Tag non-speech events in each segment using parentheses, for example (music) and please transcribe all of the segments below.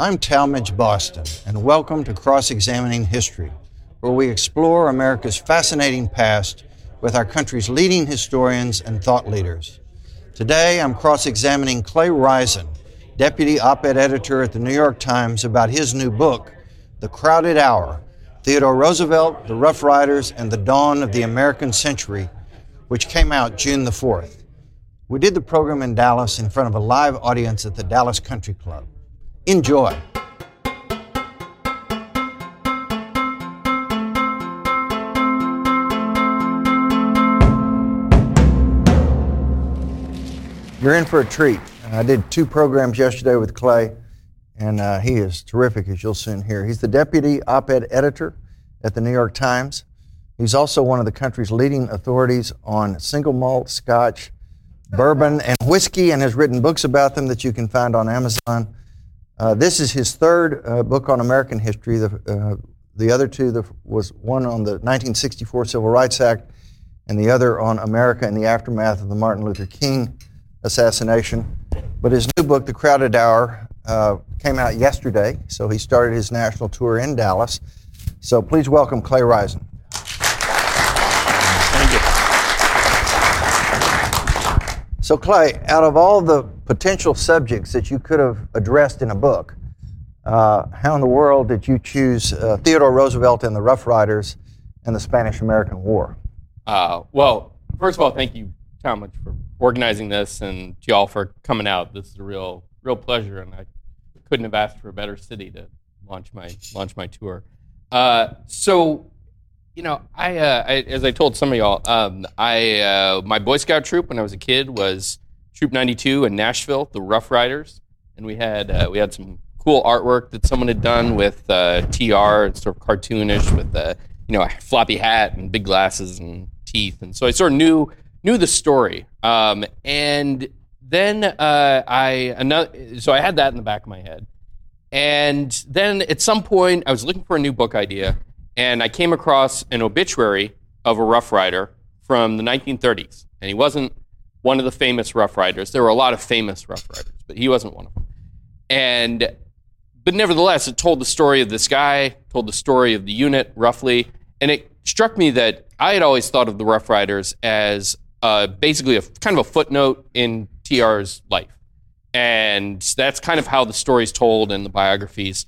I'm Talmage Boston, and welcome to Cross Examining History, where we explore America's fascinating past with our country's leading historians and thought leaders. Today, I'm cross examining Clay Risen, deputy op ed editor at the New York Times, about his new book, The Crowded Hour Theodore Roosevelt, the Rough Riders, and the Dawn of the American Century, which came out June the 4th. We did the program in Dallas in front of a live audience at the Dallas Country Club. Enjoy. You're in for a treat. I did two programs yesterday with Clay, and uh, he is terrific, as you'll soon hear. He's the deputy op ed editor at the New York Times. He's also one of the country's leading authorities on single malt, scotch, bourbon, and whiskey, and has written books about them that you can find on Amazon. Uh, this is his third uh, book on American history. The, uh, the other two the, was one on the 1964 Civil Rights Act, and the other on America in the aftermath of the Martin Luther King assassination. But his new book, The Crowded Hour, uh, came out yesterday, so he started his national tour in Dallas. So please welcome Clay you. So, Clay, out of all the potential subjects that you could have addressed in a book, uh, how in the world did you choose uh, Theodore Roosevelt and the Rough Riders and the Spanish American War? Uh, well, first of all, thank you, Talmage, for organizing this and to y'all for coming out. This is a real, real pleasure, and I couldn't have asked for a better city to launch my launch my tour. Uh, so, you know, I, uh, I, as I told some of y'all, um, I uh, my Boy Scout troop when I was a kid was Troop 92 in Nashville, the Rough Riders, and we had uh, we had some cool artwork that someone had done with uh, TR. Sort of cartoonish with the you know a floppy hat and big glasses and teeth, and so I sort of knew knew the story. Um, and then uh, I another, so I had that in the back of my head. And then at some point, I was looking for a new book idea, and I came across an obituary of a Rough Rider from the 1930s. And he wasn't one of the famous Rough Riders. There were a lot of famous Rough Riders, but he wasn't one of them. And but nevertheless, it told the story of this guy, told the story of the unit roughly, and it struck me that I had always thought of the Rough Riders as uh, basically a kind of a footnote in TR's life. And that's kind of how the story's told in the biographies.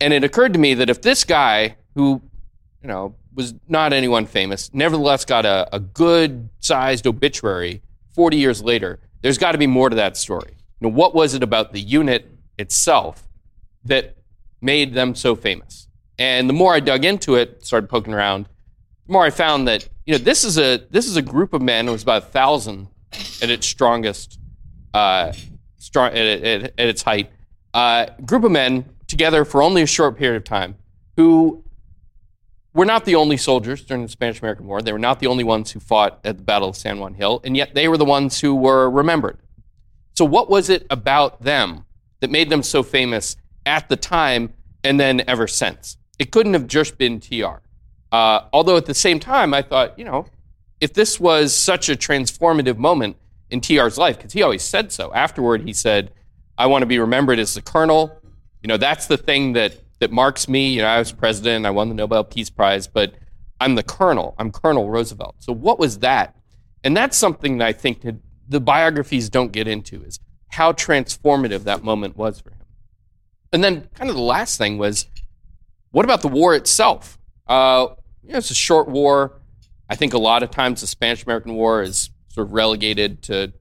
And it occurred to me that if this guy, who, you know, was not anyone famous, nevertheless got a, a good sized obituary 40 years later, there's got to be more to that story. What was it about the unit itself that made them so famous? And the more I dug into it, started poking around, the more I found that you know this is a this is a group of men. It was about a thousand at its strongest uh, strong, at, at, at its height, uh, group of men together for only a short period of time who were not the only soldiers during the Spanish American War. They were not the only ones who fought at the Battle of San Juan Hill, and yet they were the ones who were remembered. So, what was it about them that made them so famous at the time and then ever since? It couldn't have just been TR. Uh, although at the same time, I thought, you know, if this was such a transformative moment, in TR's life because he always said so. Afterward, he said, "I want to be remembered as the colonel." You know, that's the thing that that marks me. You know, I was president, I won the Nobel Peace Prize, but I'm the colonel. I'm Colonel Roosevelt. So what was that? And that's something that I think the biographies don't get into is how transformative that moment was for him. And then, kind of the last thing was, what about the war itself? Uh, you know, it's a short war. I think a lot of times the Spanish American War is sort of relegated to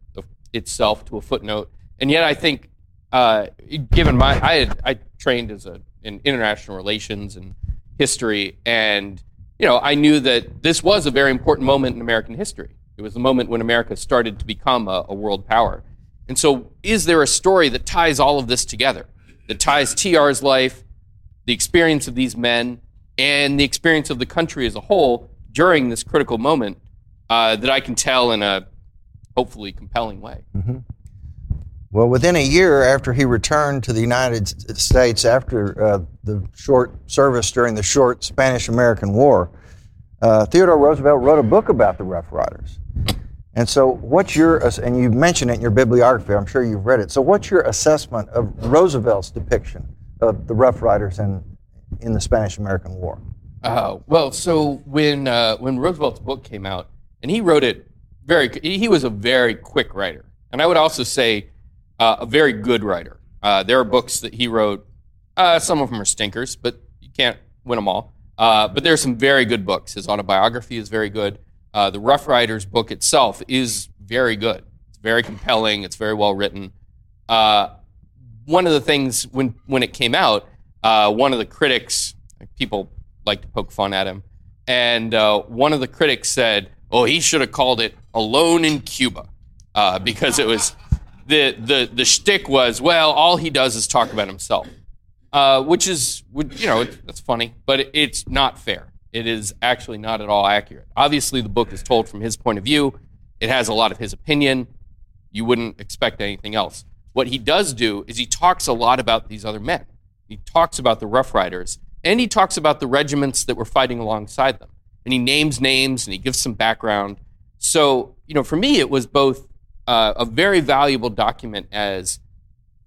itself to a footnote. And yet, I think, uh, given my, I had, I trained as a in international relations and history, and you know, I knew that this was a very important moment in American history. It was the moment when America started to become a, a world power. And so, is there a story that ties all of this together? That ties TR's life, the experience of these men, and the experience of the country as a whole during this critical moment uh, that I can tell in a hopefully compelling way. Mm-hmm. Well, within a year after he returned to the United States after uh, the short service during the short Spanish American War, uh, Theodore Roosevelt wrote a book about the Rough Riders. And so, what's your, and you mentioned it in your bibliography, I'm sure you've read it. So, what's your assessment of Roosevelt's depiction of the Rough Riders in, in the Spanish American War? Uh, well, so when uh, when Roosevelt's book came out, and he wrote it very, he was a very quick writer, and I would also say uh, a very good writer. Uh, there are books that he wrote. Uh, some of them are stinkers, but you can't win them all. Uh, but there are some very good books. His autobiography is very good. the Rough Riders book itself is very good. It's very compelling. It's very well written. one of the things when when it came out, one of the critics, people like to poke fun at him. And uh, one of the critics said, "Oh, he should have called it Alone in Cuba," uh, because it was the the the shtick was, well, all he does is talk about himself, uh, which is, you know, that's funny, but it's not fair. It is actually not at all accurate. Obviously, the book is told from his point of view. It has a lot of his opinion. You wouldn't expect anything else. What he does do is he talks a lot about these other men. He talks about the Rough Riders and he talks about the regiments that were fighting alongside them. And he names names and he gives some background. So, you know, for me, it was both uh, a very valuable document as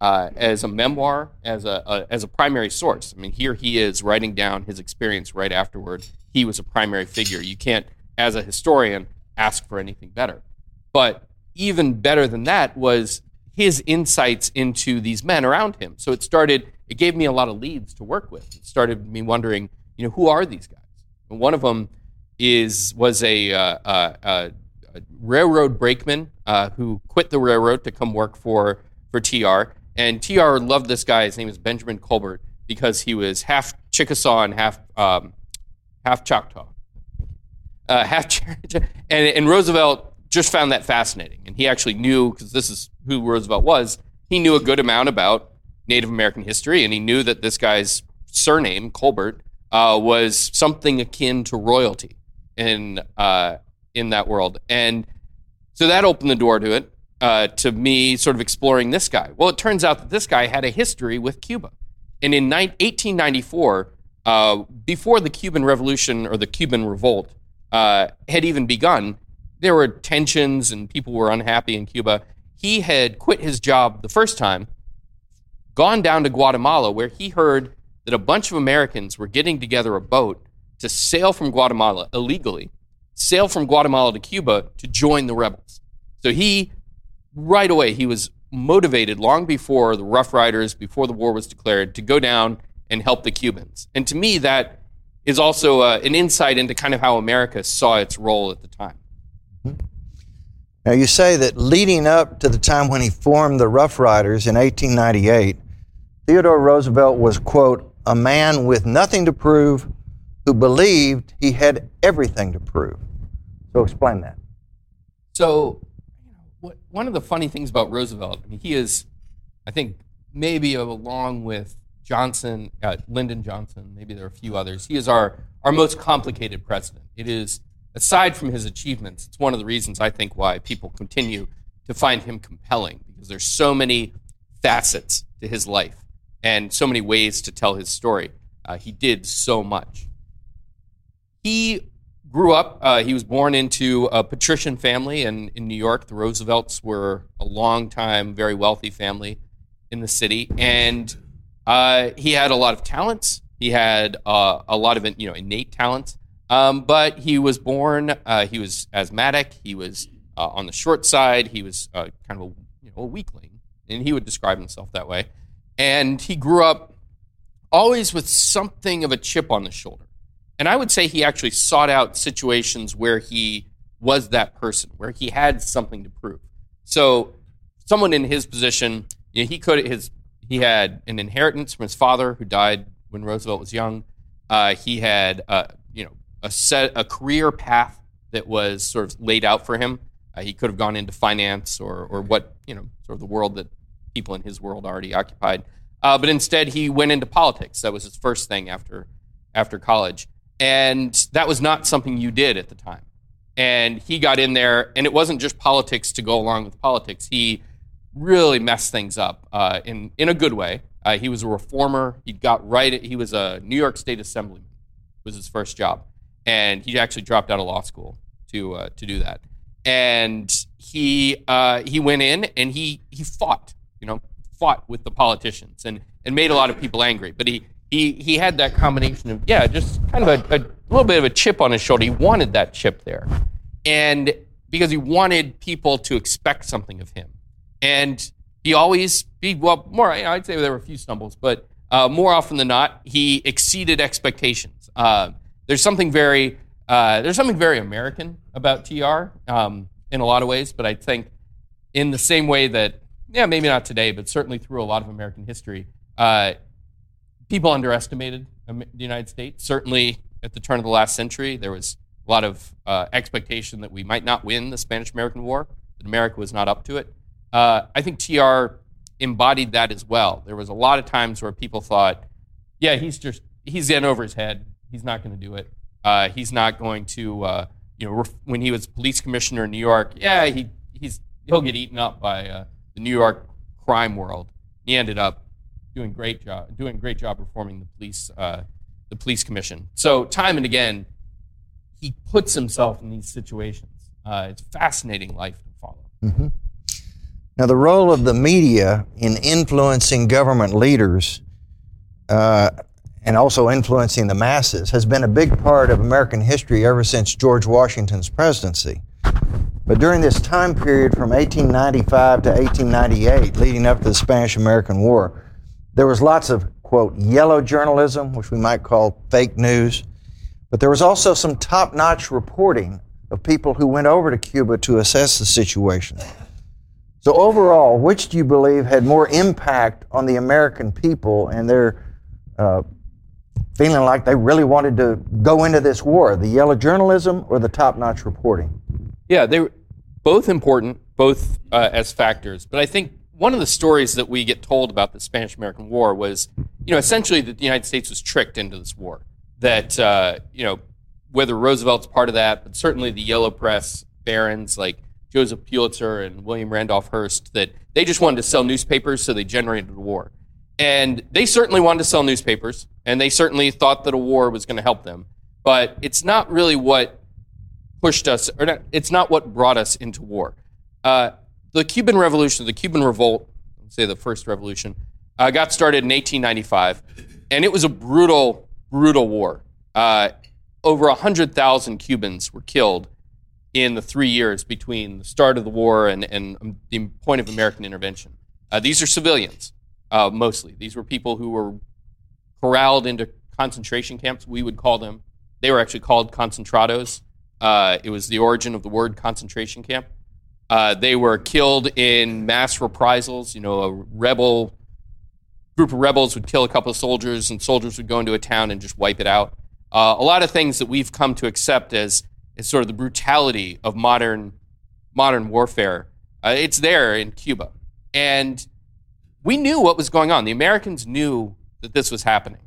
uh, as a memoir, as a, a, as a primary source. I mean, here he is writing down his experience right afterward. He was a primary figure. You can't, as a historian, ask for anything better. But even better than that was his insights into these men around him. So it started, it gave me a lot of leads to work with. It started me wondering, you know, who are these guys? And one of them is was a, uh, uh, uh, railroad brakeman uh, who quit the railroad to come work for for TR. And TR loved this guy. His name is Benjamin Colbert because he was half Chickasaw and half um, half Choctaw. Uh, (laughs) half and, and Roosevelt just found that fascinating. And he actually knew, because this is who Roosevelt was, he knew a good amount about Native American history, and he knew that this guy's surname, Colbert, uh, was something akin to royalty in uh, in that world. And so that opened the door to it, uh, to me sort of exploring this guy. Well, it turns out that this guy had a history with Cuba. And in 1894, uh, before the Cuban Revolution or the Cuban Revolt uh, had even begun, there were tensions and people were unhappy in Cuba. He had quit his job the first time, gone down to Guatemala, where he heard that a bunch of Americans were getting together a boat to sail from Guatemala illegally, sail from Guatemala to Cuba to join the rebels. So he, right away, he was motivated long before the Rough Riders, before the war was declared, to go down and help the Cubans. And to me, that is also uh, an insight into kind of how America saw its role at the time. Now, you say that leading up to the time when he formed the Rough Riders in 1898, Theodore Roosevelt was, quote, a man with nothing to prove who believed he had everything to prove. So, explain that. So, what, one of the funny things about Roosevelt, I mean, he is, I think, maybe along with Johnson, uh, Lyndon Johnson, maybe there are a few others, he is our, our most complicated president. It is aside from his achievements, it's one of the reasons I think why people continue to find him compelling because there's so many facets to his life and so many ways to tell his story. Uh, he did so much. He grew up, uh, he was born into a patrician family in, in New York. The Roosevelts were a long time, very wealthy family in the city. And uh, he had a lot of talents. He had uh, a lot of you know innate talents. Um, but he was born, uh, he was asthmatic, he was uh, on the short side, he was uh, kind of a, you know, a weakling, and he would describe himself that way. And he grew up always with something of a chip on the shoulder. And I would say he actually sought out situations where he was that person, where he had something to prove. So, someone in his position, you know, he could his he had an inheritance from his father who died when Roosevelt was young. Uh, he had uh, you know a set a career path that was sort of laid out for him. Uh, he could have gone into finance or or what you know sort of the world that people in his world already occupied. Uh, but instead, he went into politics. That was his first thing after after college, and that was not something you did at the time. And he got in there, and it wasn't just politics to go along with politics. He really messed things up uh, in in a good way. Uh, he was a reformer. He got right. He was a New York State Assemblyman. Was his first job, and he actually dropped out of law school to uh, to do that. And he uh, he went in and he he fought, you know, fought with the politicians, and and made a lot of people angry. But he he he had that combination of yeah, just kind of a, a little bit of a chip on his shoulder. He wanted that chip there, and because he wanted people to expect something of him, and he always be well more. I'd say there were a few stumbles, but uh, more often than not, he exceeded expectations. Uh, there's something very uh, there's something very American about TR um, in a lot of ways, but I think in the same way that yeah, maybe not today, but certainly through a lot of American history, uh, people underestimated the United States. Certainly at the turn of the last century, there was a lot of uh, expectation that we might not win the Spanish American War, that America was not up to it. Uh, I think TR embodied that as well. There was a lot of times where people thought, yeah, he's just, he's in over his head. He's not going to do it. Uh, he's not going to, uh, you know, when he was police commissioner in New York, yeah, he, he's, he'll get eaten up by uh, the New York crime world. He ended up doing great job, doing a great job reforming the police, uh, the police commission. So time and again, he puts himself in these situations. Uh, it's fascinating life to follow. Mm-hmm. Now, the role of the media in influencing government leaders uh, and also influencing the masses has been a big part of American history ever since George Washington's presidency. But during this time period from 1895 to 1898, leading up to the Spanish American War, there was lots of, quote, yellow journalism, which we might call fake news, but there was also some top notch reporting of people who went over to Cuba to assess the situation. So, overall, which do you believe had more impact on the American people and their uh, feeling like they really wanted to go into this war? The yellow journalism or the top notch reporting? Yeah, they were both important, both uh, as factors. But I think one of the stories that we get told about the Spanish American War was, you know, essentially that the United States was tricked into this war that uh, you know whether Roosevelt's part of that, but certainly the yellow press barons like Joseph Pulitzer and William Randolph Hearst that they just wanted to sell newspapers, so they generated a war. And they certainly wanted to sell newspapers, and they certainly thought that a war was going to help them. But it's not really what pushed us, or not, it's not what brought us into war. Uh, the Cuban Revolution, the Cuban Revolt, say the first revolution, uh, got started in 1895, and it was a brutal brutal war. Uh, over 100,000 Cubans were killed in the three years between the start of the war and, and um, the point of American intervention. Uh, these are civilians, uh, mostly. These were people who were corralled into concentration camps, we would call them. They were actually called concentrados. Uh, it was the origin of the word concentration camp. Uh, they were killed in mass reprisals. You know, a rebel group of rebels would kill a couple of soldiers, and soldiers would go into a town and just wipe it out. Uh, a lot of things that we've come to accept as, as sort of the brutality of modern modern warfare. Uh, it's there in Cuba, and we knew what was going on. The Americans knew that this was happening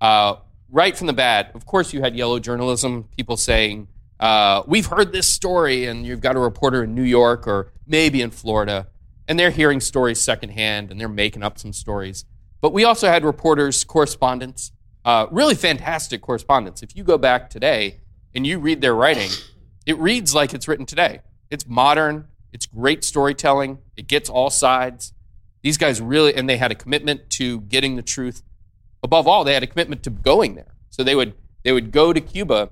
uh, right from the bat. Of course, you had yellow journalism, people saying, uh, "We've heard this story," and you've got a reporter in New York or maybe in Florida, and they're hearing stories secondhand, and they're making up some stories. But we also had reporters, correspondents, uh, really fantastic correspondents. If you go back today and you read their writing, it reads like it's written today. It's modern, it's great storytelling, it gets all sides. These guys really, and they had a commitment to getting the truth. Above all, they had a commitment to going there. So they would they would go to Cuba,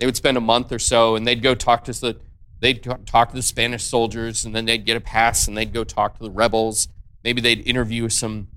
they would spend a month or so, and they'd go talk to the they'd talk to the Spanish soldiers, and then they'd get a pass, and they'd go talk to the rebels. Maybe they'd interview some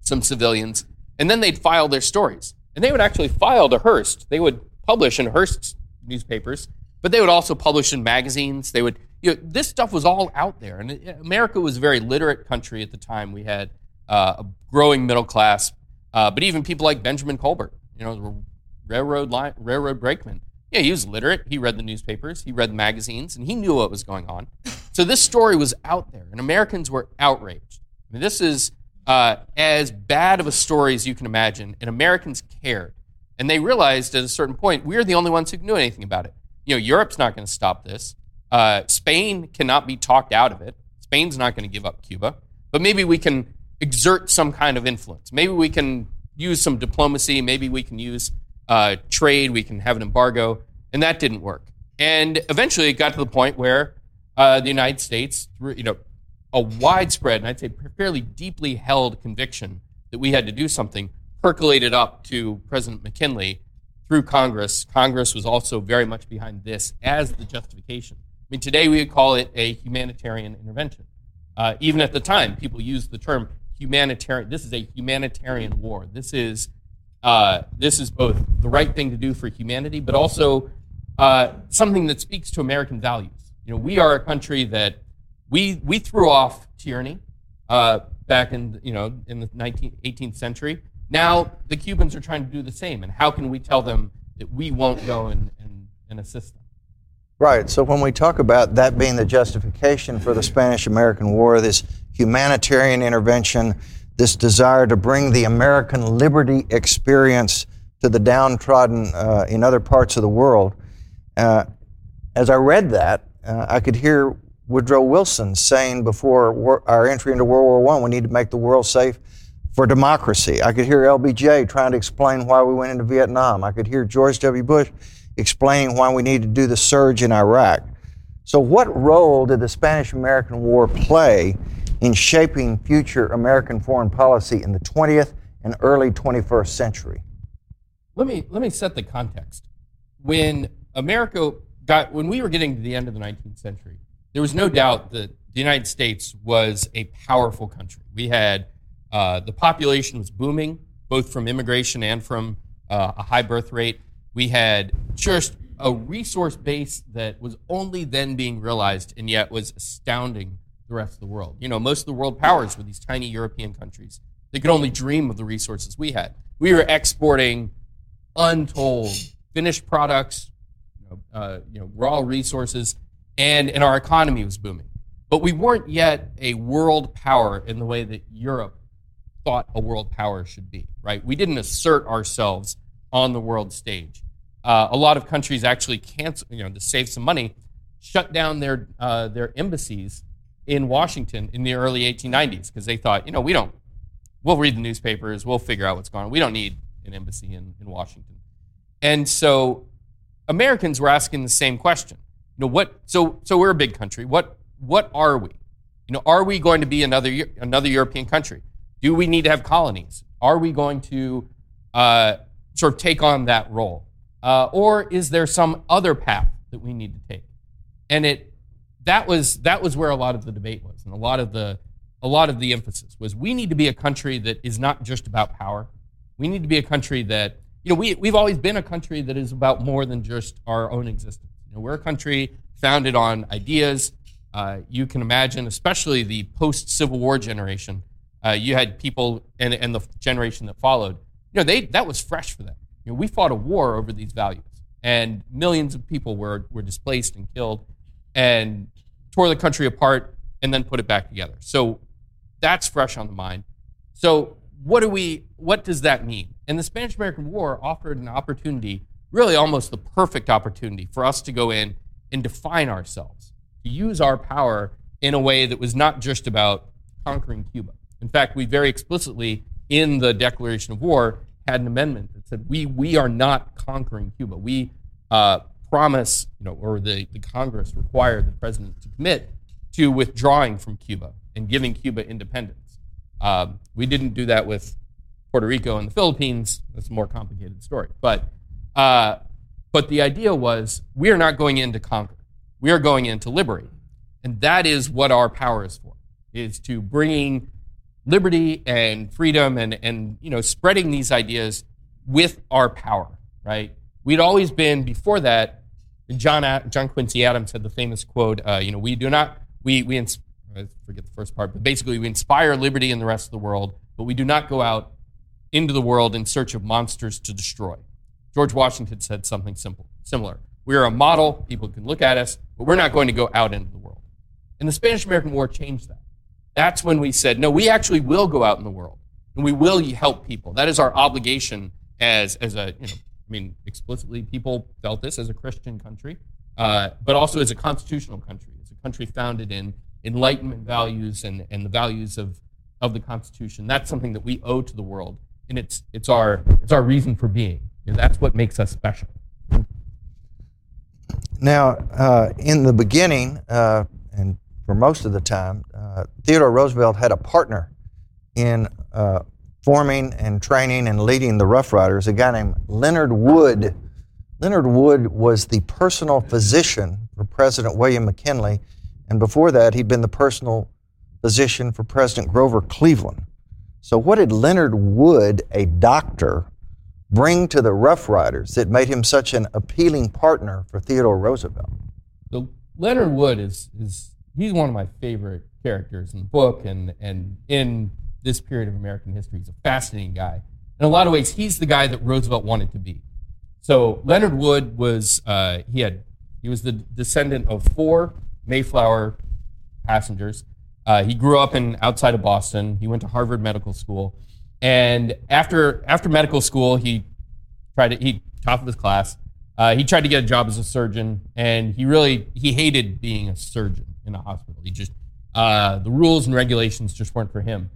some civilians, and then they'd file their stories. And they would actually file to Hearst. They would publish in Hearst's newspapers, but they would also publish in magazines. They would, you know, this stuff was all out there. And America was a very literate country at the time. We had uh, a growing middle class, uh, but even people like Benjamin Colbert, you know, railroad line, railroad brakeman. Yeah, he was literate. He read the newspapers, he read the magazines, and he knew what was going on. So this story was out there, and Americans were outraged. I mean, this is uh, as bad of a story as you can imagine, and Americans cared. And they realized at a certain point, we're the only ones who do anything about it. You know, Europe's not going to stop this. Uh, Spain cannot be talked out of it. Spain's not going to give up Cuba. But maybe we can exert some kind of influence. Maybe we can use some diplomacy. Maybe we can use uh, trade. We can have an embargo. And that didn't work. And eventually it got to the point where uh, the United States, you know, a widespread and I'd say fairly deeply held conviction that we had to do something percolated up to President McKinley through Congress. Congress was also very much behind this as the justification. I mean, today we would call it a humanitarian intervention. Uh, even at the time, people used the term humanitarian. This is a humanitarian war. This is uh, this is both the right thing to do for humanity, but also uh, something that speaks to American values. You know, we are a country that we we threw off tyranny uh, back in you know in the 19th, 18th century. Now the Cubans are trying to do the same, and how can we tell them that we won't go and, and, and assist them? Right. So when we talk about that being the justification for the Spanish American War, this humanitarian intervention, this desire to bring the American liberty experience to the downtrodden uh, in other parts of the world, uh, as I read that, uh, I could hear Woodrow Wilson saying before war, our entry into World War I, we need to make the world safe for democracy. I could hear LBJ trying to explain why we went into Vietnam. I could hear George W. Bush explaining why we need to do the surge in Iraq. So, what role did the Spanish American War play in shaping future American foreign policy in the 20th and early 21st century? Let me, let me set the context. When America got, when we were getting to the end of the 19th century, there was no doubt that the United States was a powerful country. We had uh, the population was booming, both from immigration and from uh, a high birth rate. We had just a resource base that was only then being realized and yet was astounding the rest of the world. You know, most of the world powers were these tiny European countries. They could only dream of the resources we had. We were exporting untold finished products, you know, uh, you know raw resources, and, and our economy was booming. But we weren't yet a world power in the way that Europe thought a world power should be, right? We didn't assert ourselves on the world stage. Uh, a lot of countries actually cancel, you know, to save some money, shut down their uh, their embassies in Washington in the early 1890s because they thought, you know, we don't, we'll read the newspapers, we'll figure out what's going on. We don't need an embassy in, in Washington. And so Americans were asking the same question. You know, what? So so we're a big country. What what are we? You know, are we going to be another another European country? Do we need to have colonies? Are we going to uh, sort of take on that role? Uh, or is there some other path that we need to take? And it that was that was where a lot of the debate was, and a lot of the a lot of the emphasis was we need to be a country that is not just about power. We need to be a country that you know we we've always been a country that is about more than just our own existence. You know, we're a country founded on ideas. Uh, you can imagine, especially the post Civil War generation, uh, you had people and, and the generation that followed. You know, they that was fresh for them. You know, we fought a war over these values, and millions of people were were displaced and killed, and tore the country apart, and then put it back together. So that's fresh on the mind. So what do we? What does that mean? And the Spanish American War offered an opportunity, really almost the perfect opportunity for us to go in and define ourselves, to use our power in a way that was not just about conquering Cuba in fact, we very explicitly, in the declaration of war, had an amendment that said we, we are not conquering Cuba. We uh, promise, you know, or the, the Congress required the president to commit to withdrawing from Cuba and giving Cuba independence. Um, we didn't do that with Puerto Rico and the Philippines. That's a more complicated story. But, uh, but the idea was we are not going in to conquer. We are going in to liberate. And that is what our power is for, is to bringing liberty and freedom and, and you know, spreading these ideas with our power, right? We'd always been, before that, John, John Quincy Adams had the famous quote, uh, you know, we do not, we, we ins- I forget the first part, but basically we inspire liberty in the rest of the world, but we do not go out into the world in search of monsters to destroy. George Washington said something simple, similar. We are a model, people can look at us, but we're not going to go out into the world. And the Spanish American War changed that. That's when we said, no, we actually will go out in the world and we will help people. That is our obligation as, as a, you know, I mean, explicitly, people felt this as a Christian country, uh, but also as a constitutional country, as a country founded in Enlightenment values and, and the values of, of the Constitution. That's something that we owe to the world, and it's, it's, our, it's our reason for being. You know, that's what makes us special. Now, uh, in the beginning, uh, and for most of the time, uh, Theodore Roosevelt had a partner in uh, forming and training and leading the Rough Riders, a guy named Leonard Wood. Leonard Wood was the personal physician for President William McKinley, and before that, he'd been the personal physician for President Grover Cleveland. So, what did Leonard Wood, a doctor, bring to the Rough Riders that made him such an appealing partner for Theodore Roosevelt? So Leonard Wood is is he's one of my favorite characters in the book and and in this period of American history. He's a fascinating guy. In a lot of ways, he's the guy that Roosevelt wanted to be. So Leonard Wood was uh, he had he was the descendant of four Mayflower passengers. Uh, he grew up in outside of Boston. He went to Harvard Medical School, and after after medical school, he tried to he top of his class. Uh, he tried to get a job as a surgeon, and he really he hated being a surgeon in a hospital. He just uh, the rules and regulations just weren't for him.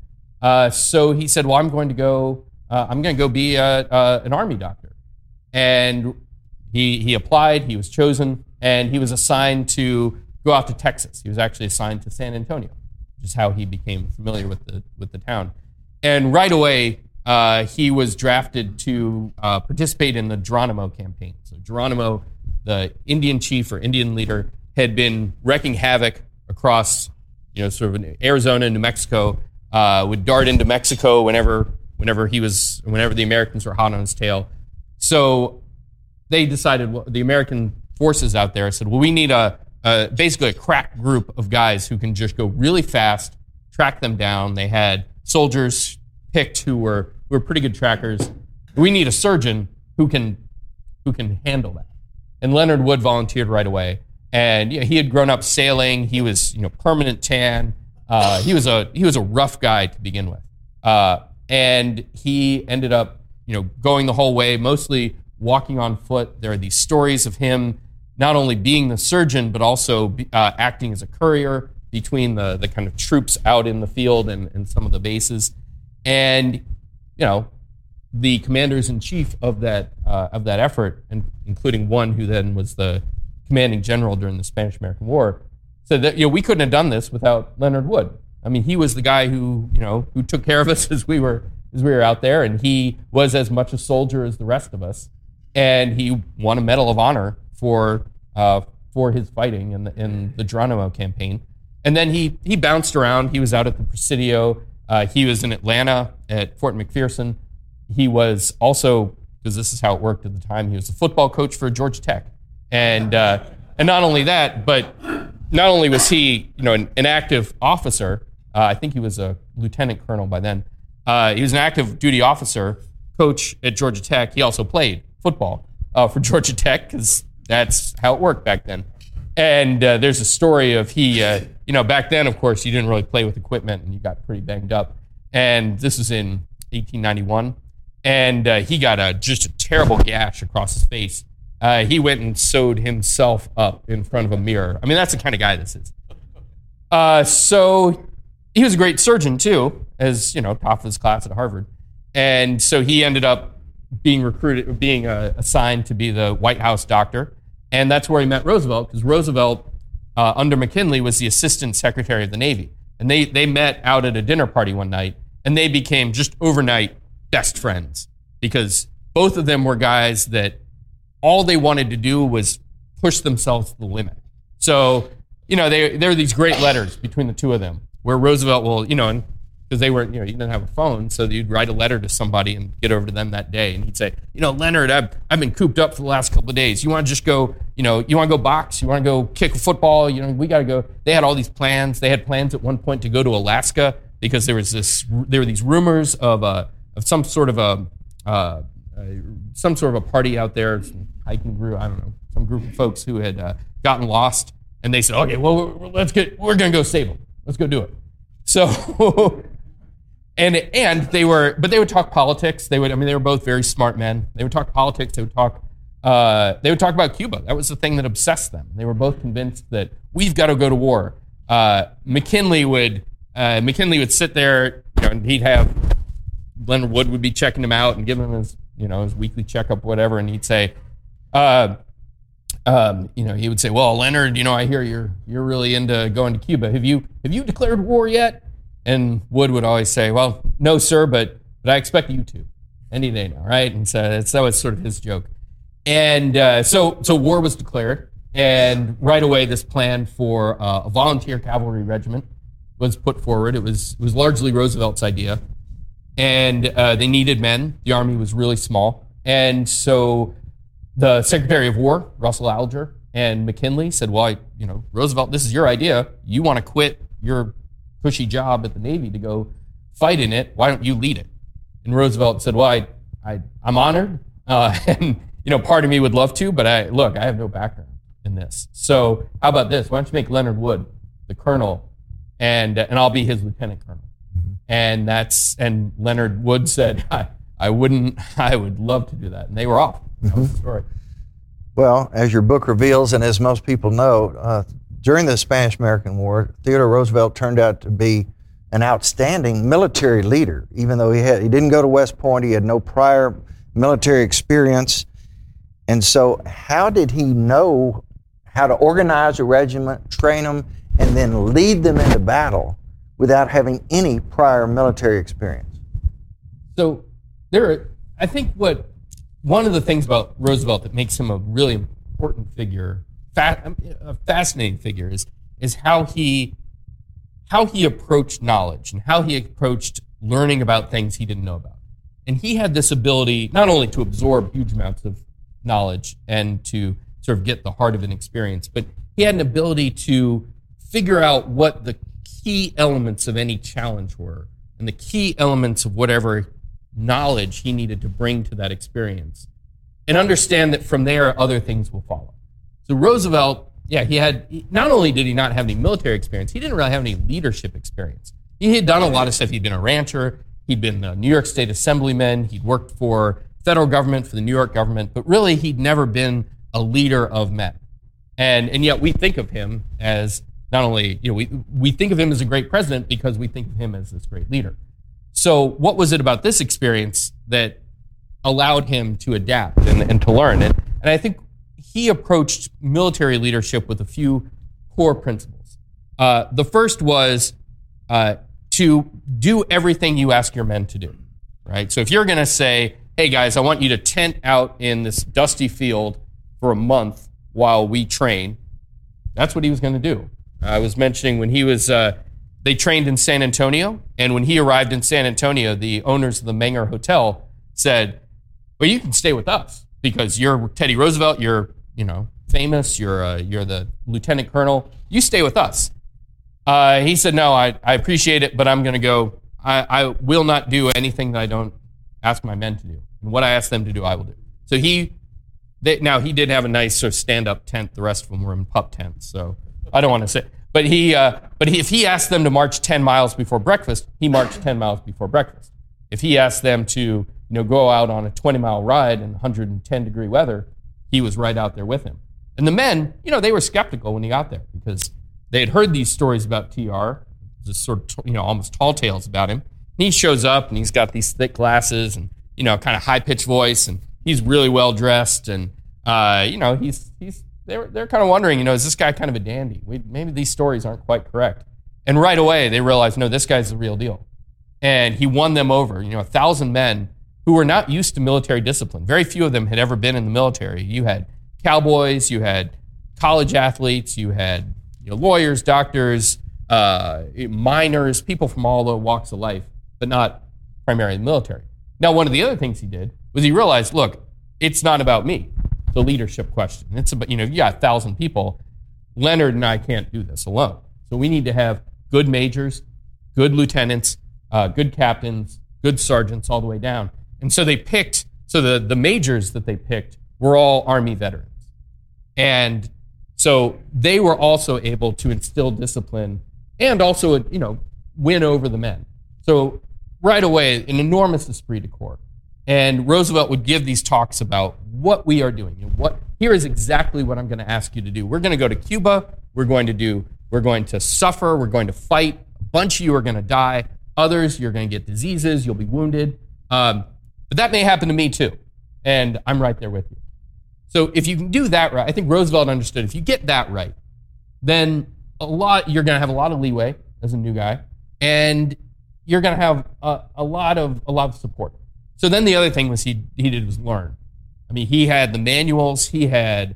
Uh, so he said, "Well, I'm going to go. Uh, I'm going to go be a, an army doctor." And he he applied. He was chosen, and he was assigned to go out to Texas. He was actually assigned to San Antonio, which is how he became familiar with the with the town. And right away, uh, he was drafted to uh, participate in the Geronimo campaign. So Geronimo, the Indian chief or Indian leader, had been wreaking havoc across, you know, sort of Arizona, New Mexico. Uh, would dart into Mexico whenever, whenever he was, whenever the Americans were hot on his tail. So they decided, well, the American forces out there said, well, we need a, a basically a crack group of guys who can just go really fast, track them down. They had soldiers picked who were who were pretty good trackers. We need a surgeon who can who can handle that. And Leonard Wood volunteered right away. And you know, he had grown up sailing. He was you know permanent tan. Uh, he was a he was a rough guy to begin with. Uh, and he ended up you know going the whole way, mostly walking on foot. There are these stories of him not only being the surgeon but also uh, acting as a courier between the the kind of troops out in the field and, and some of the bases. And you know, the commanders in chief of that uh, of that effort, and including one who then was the commanding general during the Spanish American War, said that you know we couldn't have done this without Leonard Wood. I mean, he was the guy who you know who took care of (laughs) us as we were as we were out there, and he was as much a soldier as the rest of us, and he won a Medal of Honor for uh, for his fighting in the in the Geronimo campaign. And then he he bounced around. He was out at the Presidio. Uh, he was in Atlanta at Fort McPherson. He was also, because this is how it worked at the time, he was a football coach for Georgia Tech. And, uh, and not only that, but not only was he you know, an, an active officer, uh, I think he was a lieutenant colonel by then, uh, he was an active duty officer, coach at Georgia Tech. He also played football uh, for (laughs) Georgia Tech because that's how it worked back then. And uh, there's a story of he, uh, you know, back then, of course, you didn't really play with equipment and you got pretty banged up. And this was in 1891. And uh, he got a, just a terrible gash across his face. Uh, he went and sewed himself up in front of a mirror. I mean, that's the kind of guy this is. Uh, so he was a great surgeon, too, as, you know, top of his class at Harvard. And so he ended up being recruited, being uh, assigned to be the White House doctor and that's where he met Roosevelt, because Roosevelt, uh, under McKinley, was the assistant secretary of the Navy. And they, they met out at a dinner party one night, and they became just overnight best friends because both of them were guys that all they wanted to do was push themselves to the limit. So, you know, they, there are these great letters between the two of them where Roosevelt will, you know, because they weren't, you know, you didn't have a phone, so you'd write a letter to somebody and get over to them that day, and he'd say, you know, Leonard, I've, I've been cooped up for the last couple of days. You want to just go, you know, you want to go box? You want to go kick football? You know, we got to go. They had all these plans. They had plans at one point to go to Alaska because there was this, there were these rumors of a, of some sort of a, uh, some sort of a party out there, some hiking group, I don't know, some group of folks who had uh, gotten lost, and they said, okay, well, let's get, we're going to go save them. Let's go do it. So (laughs) and and they were but they would talk politics. They would i mean they were both very smart men. They would talk politics. They would talk uh, they would talk about cuba. That was the thing that obsessed them. They were both convinced that we've got to go to war. Uh, mckinley would uh, mckinley would sit there you know, and he'd have leonard wood would be checking him out and giving him his you know his weekly checkup whatever and he'd say uh, um, you know he would say well leonard you know i hear you're you're really into going to cuba have you have you declared war yet and Wood would always say, Well, no, sir, but but I expect you to any day now, right? And so that was sort of his joke. And uh, so, so war was declared, and right away, this plan for uh, a volunteer cavalry regiment was put forward. It was it was largely Roosevelt's idea, and uh, they needed men. The army was really small, and so the Secretary of War, Russell Alger, and McKinley said, "Well, I, you know, Roosevelt, this is your idea. You want to quit your cushy job at the Navy to go fight in it. Why don't you lead it?" And Roosevelt said, "Well, I, I I'm honored, uh, (laughs) and you know, part of me would love to, but I look, I have no background in this. So how about this? Why don't you make Leonard Wood the colonel, and and I'll be his lieutenant colonel." And that's and Leonard Wood said, "I I wouldn't. (laughs) I would love to do that." And they were off. That was the story. Well, as your book reveals, and as most people know, uh, during the Spanish American War, Theodore Roosevelt turned out to be an outstanding military leader, even though he, had, he didn't go to West Point, he had no prior military experience. And so, how did he know how to organize a regiment, train them, and then lead them into battle without having any prior military experience? So there, I think what one of the things about Roosevelt that makes him a really important figure, a fascinating figure, is is how he how he approached knowledge and how he approached learning about things he didn't know about. And he had this ability not only to absorb huge amounts of knowledge and to sort of get the heart of an experience, but he had an ability to figure out what the key elements of any challenge were and the key elements of whatever knowledge he needed to bring to that experience and understand that from there other things will follow. So Roosevelt, yeah, he had not only did he not have any military experience, he didn't really have any leadership experience. He had done a lot of stuff. He'd been a rancher, he'd been a New York State assemblyman, he'd worked for federal government, for the New York government, but really he'd never been a leader of men. And and yet we think of him as not only, you know, we we think of him as a great president because we think of him as this great leader. So, what was it about this experience that allowed him to adapt and, and to learn? And, and I think he approached military leadership with a few core principles. Uh, the first was uh, to do everything you ask your men to do, right? So, if you're going to say, hey guys, I want you to tent out in this dusty field for a month while we train, that's what he was going to do. I was mentioning when he was. Uh, they trained in San Antonio, and when he arrived in San Antonio, the owners of the Menger Hotel said, "Well, you can stay with us because you're Teddy Roosevelt. You're, you know, famous. You're, uh, you're the lieutenant colonel. You stay with us." Uh, he said, "No, I, I appreciate it, but I'm going to go. I, I will not do anything that I don't ask my men to do, and what I ask them to do, I will do." So he, they, now he did have a nice sort of stand-up tent. The rest of them were in pup tents. So I don't want to say. But he, uh, but he, if he asked them to march 10 miles before breakfast, he marched 10 miles before breakfast. If he asked them to, you know, go out on a 20 mile ride in 110 degree weather, he was right out there with him. And the men, you know, they were skeptical when he got there because they had heard these stories about TR, just sort of, you know, almost tall tales about him. And he shows up and he's got these thick glasses and, you know, kind of high pitched voice and he's really well dressed and, uh, you know, he's, he's, they're, they're kind of wondering, you know, is this guy kind of a dandy? We, maybe these stories aren't quite correct. And right away, they realized, no, this guy's the real deal. And he won them over. You know, a thousand men who were not used to military discipline. Very few of them had ever been in the military. You had cowboys, you had college athletes, you had you know, lawyers, doctors, uh, miners, people from all the walks of life, but not primarily the military. Now, one of the other things he did was he realized, look, it's not about me the leadership question. It's about, you know, you got a thousand people. Leonard and I can't do this alone. So we need to have good majors, good lieutenants, uh, good captains, good sergeants, all the way down. And so they picked, so the, the majors that they picked were all Army veterans. And so they were also able to instill discipline and also, you know, win over the men. So right away, an enormous esprit de corps. And Roosevelt would give these talks about what we are doing. Know, what here is exactly what I'm going to ask you to do. We're going to go to Cuba. We're going to do. We're going to suffer. We're going to fight. A bunch of you are going to die. Others, you're going to get diseases. You'll be wounded. Um, but that may happen to me too, and I'm right there with you. So if you can do that right, I think Roosevelt understood. If you get that right, then a lot you're going to have a lot of leeway as a new guy, and you're going to have a, a lot of a lot of support. So then the other thing was he he did was learn. I mean, he had the manuals. He had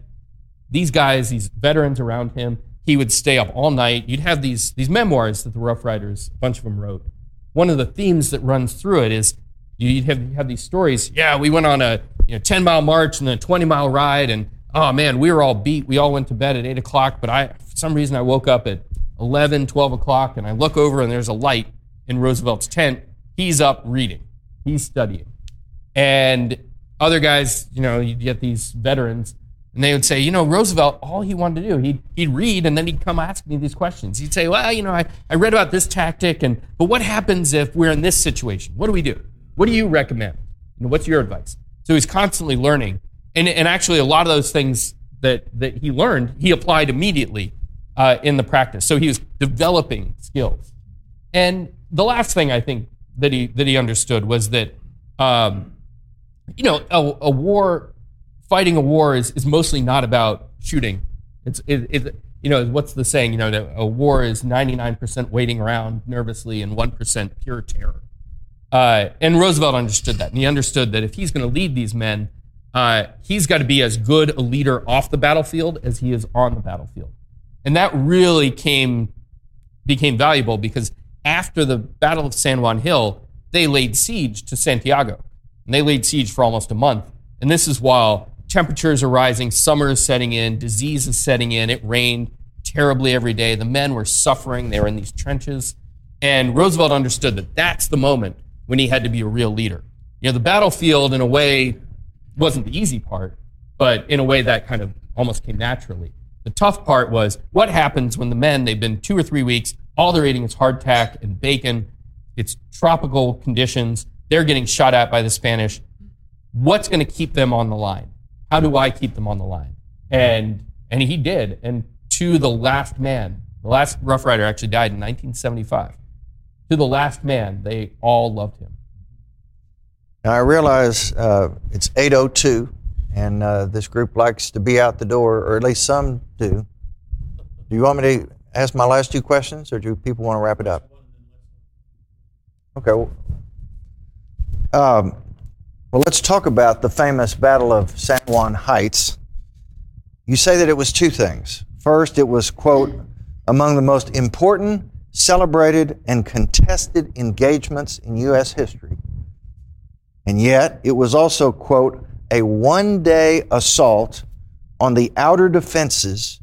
these guys, these veterans around him. He would stay up all night. You'd have these these memoirs that the Rough Riders, a bunch of them wrote. One of the themes that runs through it is you'd have, you have these stories. Yeah, we went on a you know, 10 mile march and a 20 mile ride, and oh man, we were all beat. We all went to bed at 8 o'clock, but I, for some reason, I woke up at 11, 12 o'clock, and I look over and there's a light in Roosevelt's tent. He's up reading, he's studying. And other guys, you know, you get these veterans, and they would say, you know, Roosevelt, all he wanted to do, he'd, he'd read and then he'd come ask me these questions. He'd say, well, you know, I, I read about this tactic, and but what happens if we're in this situation? What do we do? What do you recommend? You know, what's your advice? So he's constantly learning. And, and actually, a lot of those things that, that he learned, he applied immediately uh, in the practice. So he was developing skills. And the last thing I think that he, that he understood was that, um, you know, a, a, war, fighting a war is, is mostly not about shooting. It's, it, it, you know, what's the saying? You know, a war is 99% waiting around nervously and 1% pure terror. Uh, and Roosevelt understood that. And he understood that if he's going to lead these men, uh, he's got to be as good a leader off the battlefield as he is on the battlefield. And that really came, became valuable because after the Battle of San Juan Hill, they laid siege to Santiago. And they laid siege for almost a month. And this is while temperatures are rising, summer is setting in, disease is setting in, it rained terribly every day. The men were suffering, they were in these trenches. And Roosevelt understood that that's the moment when he had to be a real leader. You know, the battlefield, in a way, wasn't the easy part, but in a way that kind of almost came naturally. The tough part was what happens when the men, they've been two or three weeks, all they're eating is hardtack and bacon. It's tropical conditions. They're getting shot at by the Spanish. What's going to keep them on the line? How do I keep them on the line? And and he did. And to the last man, the last Rough Rider actually died in 1975 to the last man, they all loved him. Now I realize uh, it's 8:02, and uh, this group likes to be out the door, or at least some do. Do you want me to ask my last two questions, or do people want to wrap it up? Okay. Well, um, well, let's talk about the famous Battle of San Juan Heights. You say that it was two things. First, it was, quote, among the most important celebrated and contested engagements in U.S. history. And yet, it was also, quote, a one day assault on the outer defenses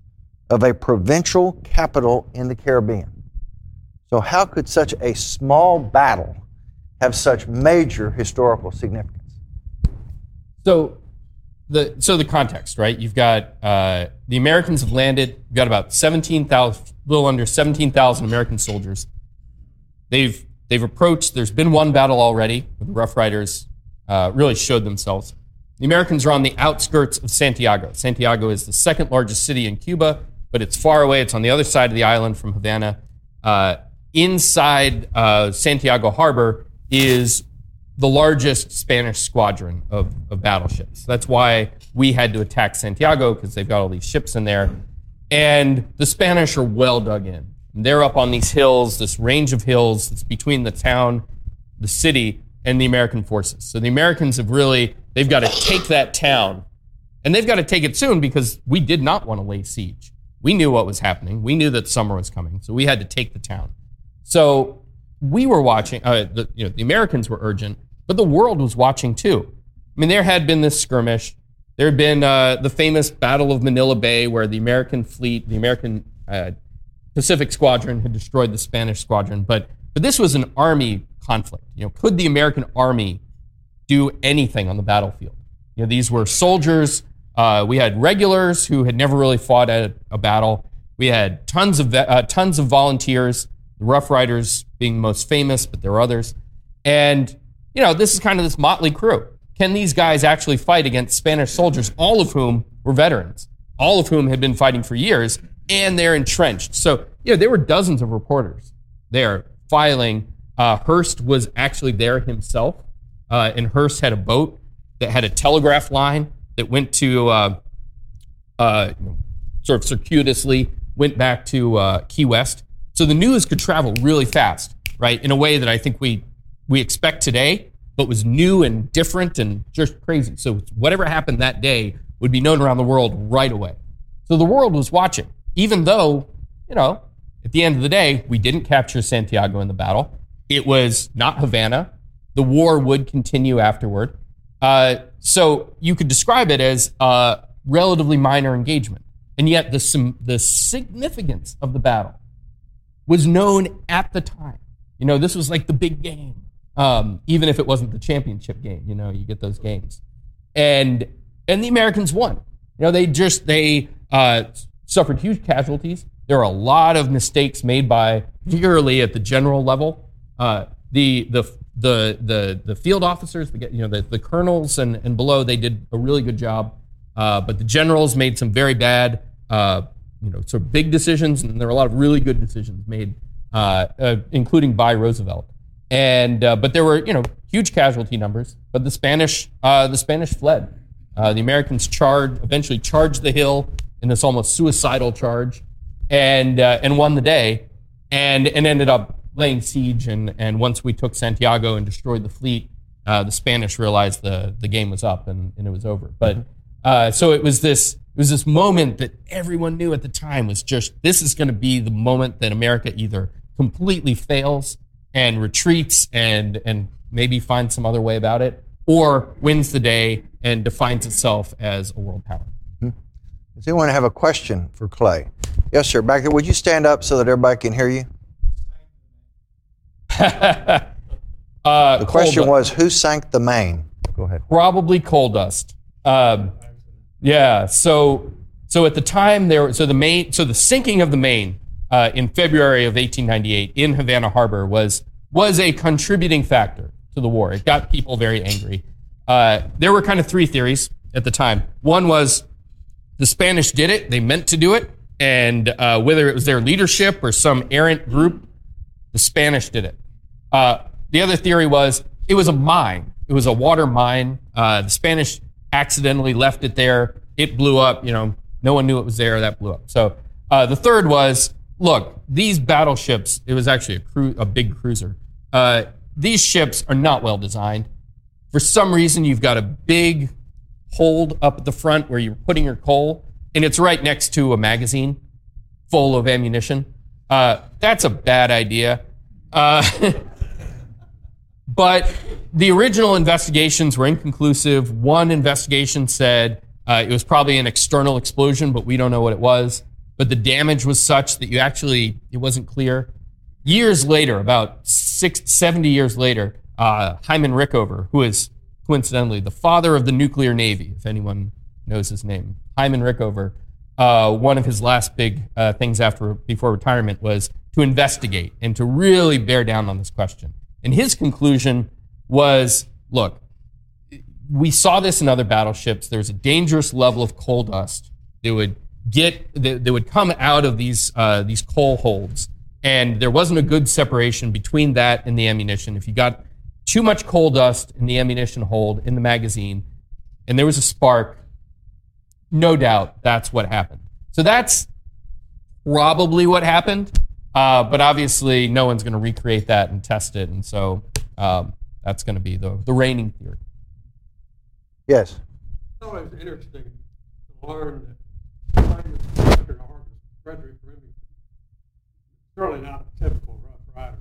of a provincial capital in the Caribbean. So, how could such a small battle have such major historical significance? So, the so the context, right? You've got uh, the Americans have landed. You've got about seventeen thousand, little under seventeen thousand American soldiers. They've they've approached. There's been one battle already the Rough Riders uh, really showed themselves. The Americans are on the outskirts of Santiago. Santiago is the second largest city in Cuba, but it's far away. It's on the other side of the island from Havana. Uh, inside uh, Santiago Harbor is the largest Spanish squadron of, of battleships. That's why we had to attack Santiago because they've got all these ships in there. And the Spanish are well dug in. They're up on these hills, this range of hills that's between the town, the city, and the American forces. So the Americans have really, they've got to take that town. And they've got to take it soon because we did not want to lay siege. We knew what was happening. We knew that summer was coming. So we had to take the town. So we were watching, uh, the, you know, the Americans were urgent but the world was watching too. I mean, there had been this skirmish. There had been uh, the famous Battle of Manila Bay, where the American fleet, the American uh, Pacific Squadron, had destroyed the Spanish squadron. But but this was an army conflict. You know, could the American army do anything on the battlefield? You know, these were soldiers. Uh, we had regulars who had never really fought at a battle. We had tons of uh, tons of volunteers. The Rough Riders being most famous, but there are others. And you know, this is kind of this motley crew. Can these guys actually fight against Spanish soldiers, all of whom were veterans, all of whom had been fighting for years, and they're entrenched? So, you know, there were dozens of reporters there filing. Uh, Hearst was actually there himself, uh, and Hearst had a boat that had a telegraph line that went to uh, uh sort of circuitously went back to uh, Key West. So the news could travel really fast. right? In a way that I think we we expect today, but was new and different and just crazy. So whatever happened that day would be known around the world right away. So the world was watching, even though, you know, at the end of the day, we didn't capture Santiago in the battle. It was not Havana. The war would continue afterward. Uh, so you could describe it as a relatively minor engagement. And yet the, the significance of the battle was known at the time. You know, this was like the big game. Um, even if it wasn't the championship game, you know, you get those games. And and the Americans won. You know, they just they uh, suffered huge casualties. There are a lot of mistakes made by, particularly at the general level. Uh, the the the the the field officers, the, you know, the, the colonels and, and below, they did a really good job. Uh, but the generals made some very bad, uh, you know, sort of big decisions, and there were a lot of really good decisions made, uh, uh including by Roosevelt. And uh, but there were, you know, huge casualty numbers. But the Spanish, the Spanish fled. the Americans charged, eventually charged the hill in this almost suicidal charge, and and won the day, and and ended up laying siege. And, and once we took Santiago and destroyed the fleet, uh, the Spanish realized the, the game was up and, and it was over. But uh, so it was this it was this moment that everyone knew at the time was just this is going to be the moment that America either completely fails and retreats and and maybe finds some other way about it, or wins the day and defines itself as a world power. Mm-hmm. Does anyone have a question for Clay? Yes, sir. Back there, would you stand up so that everybody can hear you? (laughs) uh, the question was, who sank the Maine? Go ahead. Probably coal dust. Um, yeah. So, so at the time there, so the Maine, so the sinking of the Maine uh, in February of 1898 in Havana Harbor was was a contributing factor to the war. It got people very angry. Uh, there were kind of three theories at the time. One was the Spanish did it; they meant to do it, and uh, whether it was their leadership or some errant group, the Spanish did it. Uh, the other theory was it was a mine. It was a water mine. Uh, the Spanish accidentally left it there. It blew up. You know, no one knew it was there. That blew up. So uh, the third was, look, these battleships. It was actually a, cru- a big cruiser. Uh, these ships are not well designed. For some reason, you've got a big hold up at the front where you're putting your coal, and it's right next to a magazine full of ammunition. Uh, that's a bad idea. Uh, (laughs) But the original investigations were inconclusive. One investigation said uh, it was probably an external explosion, but we don't know what it was. But the damage was such that you actually, it wasn't clear. Years later, about six, 70 years later, uh, Hyman Rickover, who is coincidentally the father of the nuclear navy, if anyone knows his name, Hyman Rickover, uh, one of his last big uh, things after before retirement was to investigate and to really bear down on this question. And his conclusion was look, we saw this in other battleships. There's a dangerous level of coal dust that would get that, would come out of these uh, these coal holds, and there wasn't a good separation between that and the ammunition. If you got too much coal dust in the ammunition hold in the magazine, and there was a spark, no doubt that's what happened. So that's probably what happened. Uh, but obviously, no one's going to recreate that and test it, and so um, that's going to be the the reigning theory. Yes. I thought it was interesting to learn that Frederic Frederic Remington, certainly not a typical Rough Rider,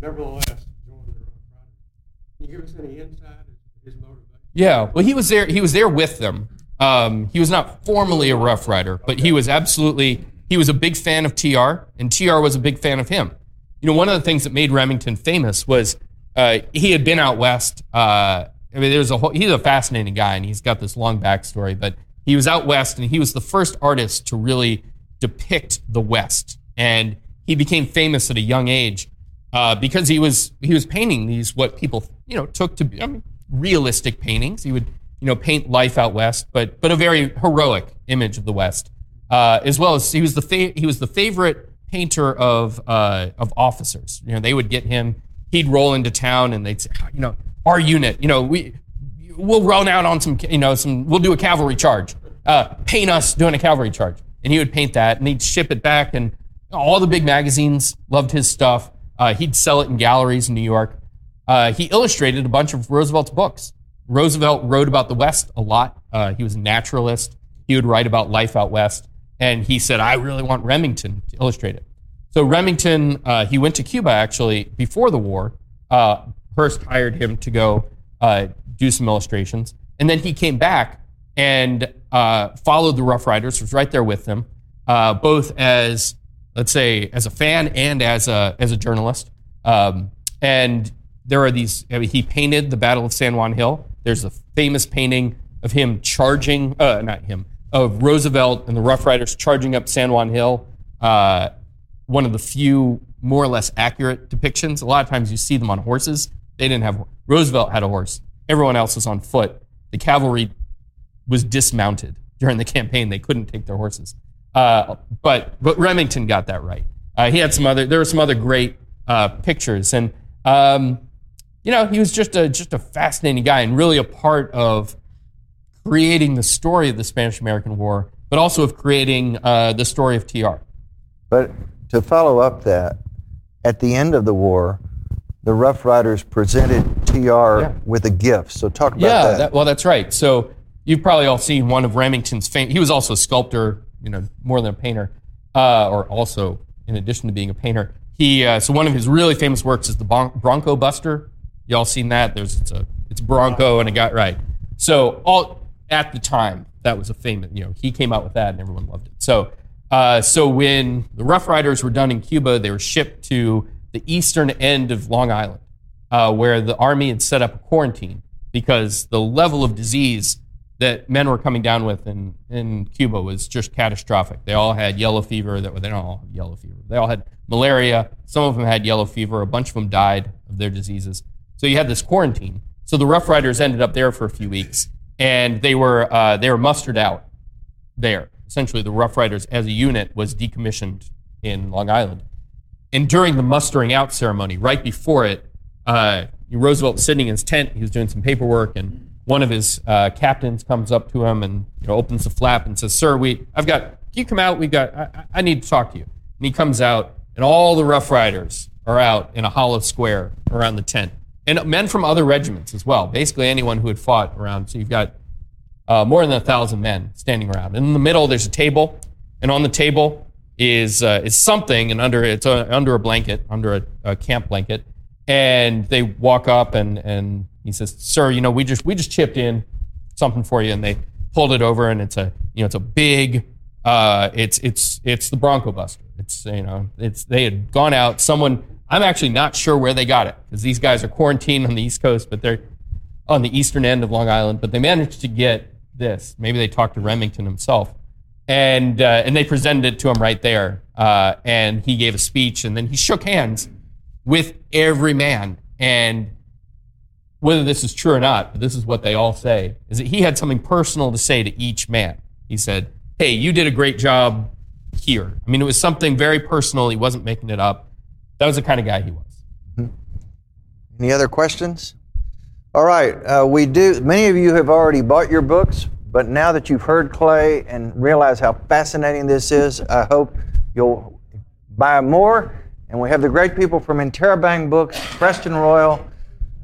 nevertheless joined the Rough Riders. Can you give us any insight into his motivation? Yeah, well, he was there. He was there with them. Um, he was not formally a Rough Rider, but he was absolutely he was a big fan of TR, and TR was a big fan of him. You know, one of the things that made Remington famous was uh, he had been out west. Uh, I mean, there's a whole, he's a fascinating guy, and he's got this long backstory. But he was out west, and he was the first artist to really depict the West, and he became famous at a young age uh, because he was he was painting these what people you know took to be I mean, realistic paintings. He would you know paint life out west, but but a very heroic image of the West uh, as well as he was the fa- he was the favorite painter of uh, of officers. You know, they would get him. He'd roll into town and they'd say, you know, our unit. You know, we we'll run out on some. You know, some. We'll do a cavalry charge. Uh, paint us doing a cavalry charge, and he would paint that, and he'd ship it back, and all the big magazines loved his stuff. Uh, he'd sell it in galleries in New York. Uh, he illustrated a bunch of Roosevelt's books. Roosevelt wrote about the West a lot. Uh, he was a naturalist. He would write about life out west. And he said, I really want Remington to illustrate it. So Remington, uh, he went to Cuba actually before the war. Uh, Hearst hired him to go uh, do some illustrations. And then he came back and uh, followed the Rough Riders, was right there with them, uh, both as, let's say, as a fan and as a, as a journalist. Um, and there are these, I mean, he painted the Battle of San Juan Hill. There's a famous painting of him charging, uh, not him, of Roosevelt and the Rough Riders charging up San Juan Hill. Uh, one of the few more or less accurate depictions. A lot of times you see them on horses. They didn't have Roosevelt had a horse. Everyone else was on foot. The cavalry was dismounted during the campaign. They couldn't take their horses. Uh, but but Remington got that right. Uh, he had some other. There were some other great uh, pictures, and um, you know he was just a just a fascinating guy and really a part of creating the story of the Spanish American War, but also of creating uh, the story of TR. But to follow up that, at the end of the war, the Rough Riders presented TR Yeah. with a gift. So talk about Yeah, that. that, well, that's right. So you've probably all seen one of Remington's fame. He was also a sculptor, you know, more than a painter, uh, or also in addition to being a painter. He uh, so one of his really famous works is the Bron- Bronco Buster. Y'all seen that? There's it's a it's Bronco and a guy right. So all at the time that was a famous. You know, he came out with that and everyone loved it. So uh, so when the Rough Riders were done in Cuba, they were shipped to the eastern end of Long Island, uh, where the army had set up a quarantine because the level of disease that men were coming down with in, in Cuba was just catastrophic. They all had yellow fever. That they don't all have yellow fever. They all had malaria. Some of them had yellow fever. A bunch of them died of their diseases. So you had this quarantine. So the Rough Riders ended up there for a few weeks, and they were uh, they were mustered out there. Essentially, the Rough Riders as a unit was decommissioned in Long Island. And during the mustering out ceremony, right before it, uh, Roosevelt was sitting in his tent. He was doing some paperwork, and one of his uh, captains comes up to him and you know, opens the flap and says, "Sir, we I've got. Can you come out? We got. I, I- need to talk to you." And he comes out, and all the Rough Riders are out in a hollow square around the tent, and men from other regiments as well. Basically, anyone who had fought around. So you've got uh, more than a thousand men standing around. And in the middle, there's a table, and on the table is uh, is something, and under it's uh, under a blanket, under a, a camp blanket. And they walk up, and and he says, "Sir, you know, we just we just chipped in something for you," and they pulled it over, and it's a you know it's a big. Uh, it's it's it's the Bronco Buster. It's you know it's they had gone out. Someone I'm actually not sure where they got it because these guys are quarantined on the East Coast, but they're on the eastern end of Long Island, but they managed to get this. Maybe they talked to Remington himself, and uh, and they presented it to him right there. Uh, and he gave a speech, and then he shook hands with every man. And whether this is true or not, but this is what they all say: is that he had something personal to say to each man. He said, "Hey, you did a great job here." I mean, it was something very personal. He wasn't making it up. That was the kind of guy he was. Any other questions? All right, uh, we do. Many of you have already bought your books, but now that you've heard Clay and realize how fascinating this is, I hope you'll buy more. And we have the great people from Interrobang Books, Preston Royal.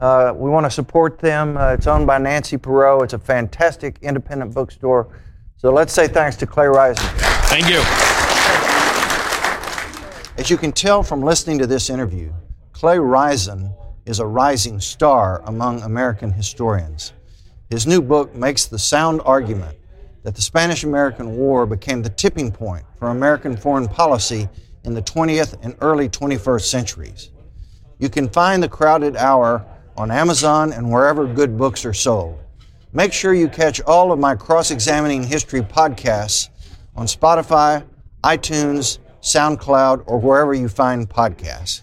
Uh, we want to support them. Uh, it's owned by Nancy Perot. It's a fantastic independent bookstore. So let's say thanks to Clay Risen. Thank you. As you can tell from listening to this interview, Clay Risen is a rising star among American historians. His new book makes the sound argument that the Spanish American War became the tipping point for American foreign policy in the 20th and early 21st centuries. You can find The Crowded Hour on Amazon and wherever good books are sold. Make sure you catch all of my cross examining history podcasts on Spotify, iTunes, SoundCloud, or wherever you find podcasts.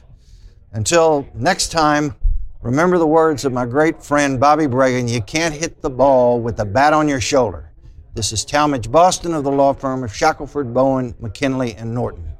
Until next time, remember the words of my great friend Bobby Bragan you can't hit the ball with a bat on your shoulder. This is Talmage Boston of the law firm of Shackelford, Bowen, McKinley, and Norton.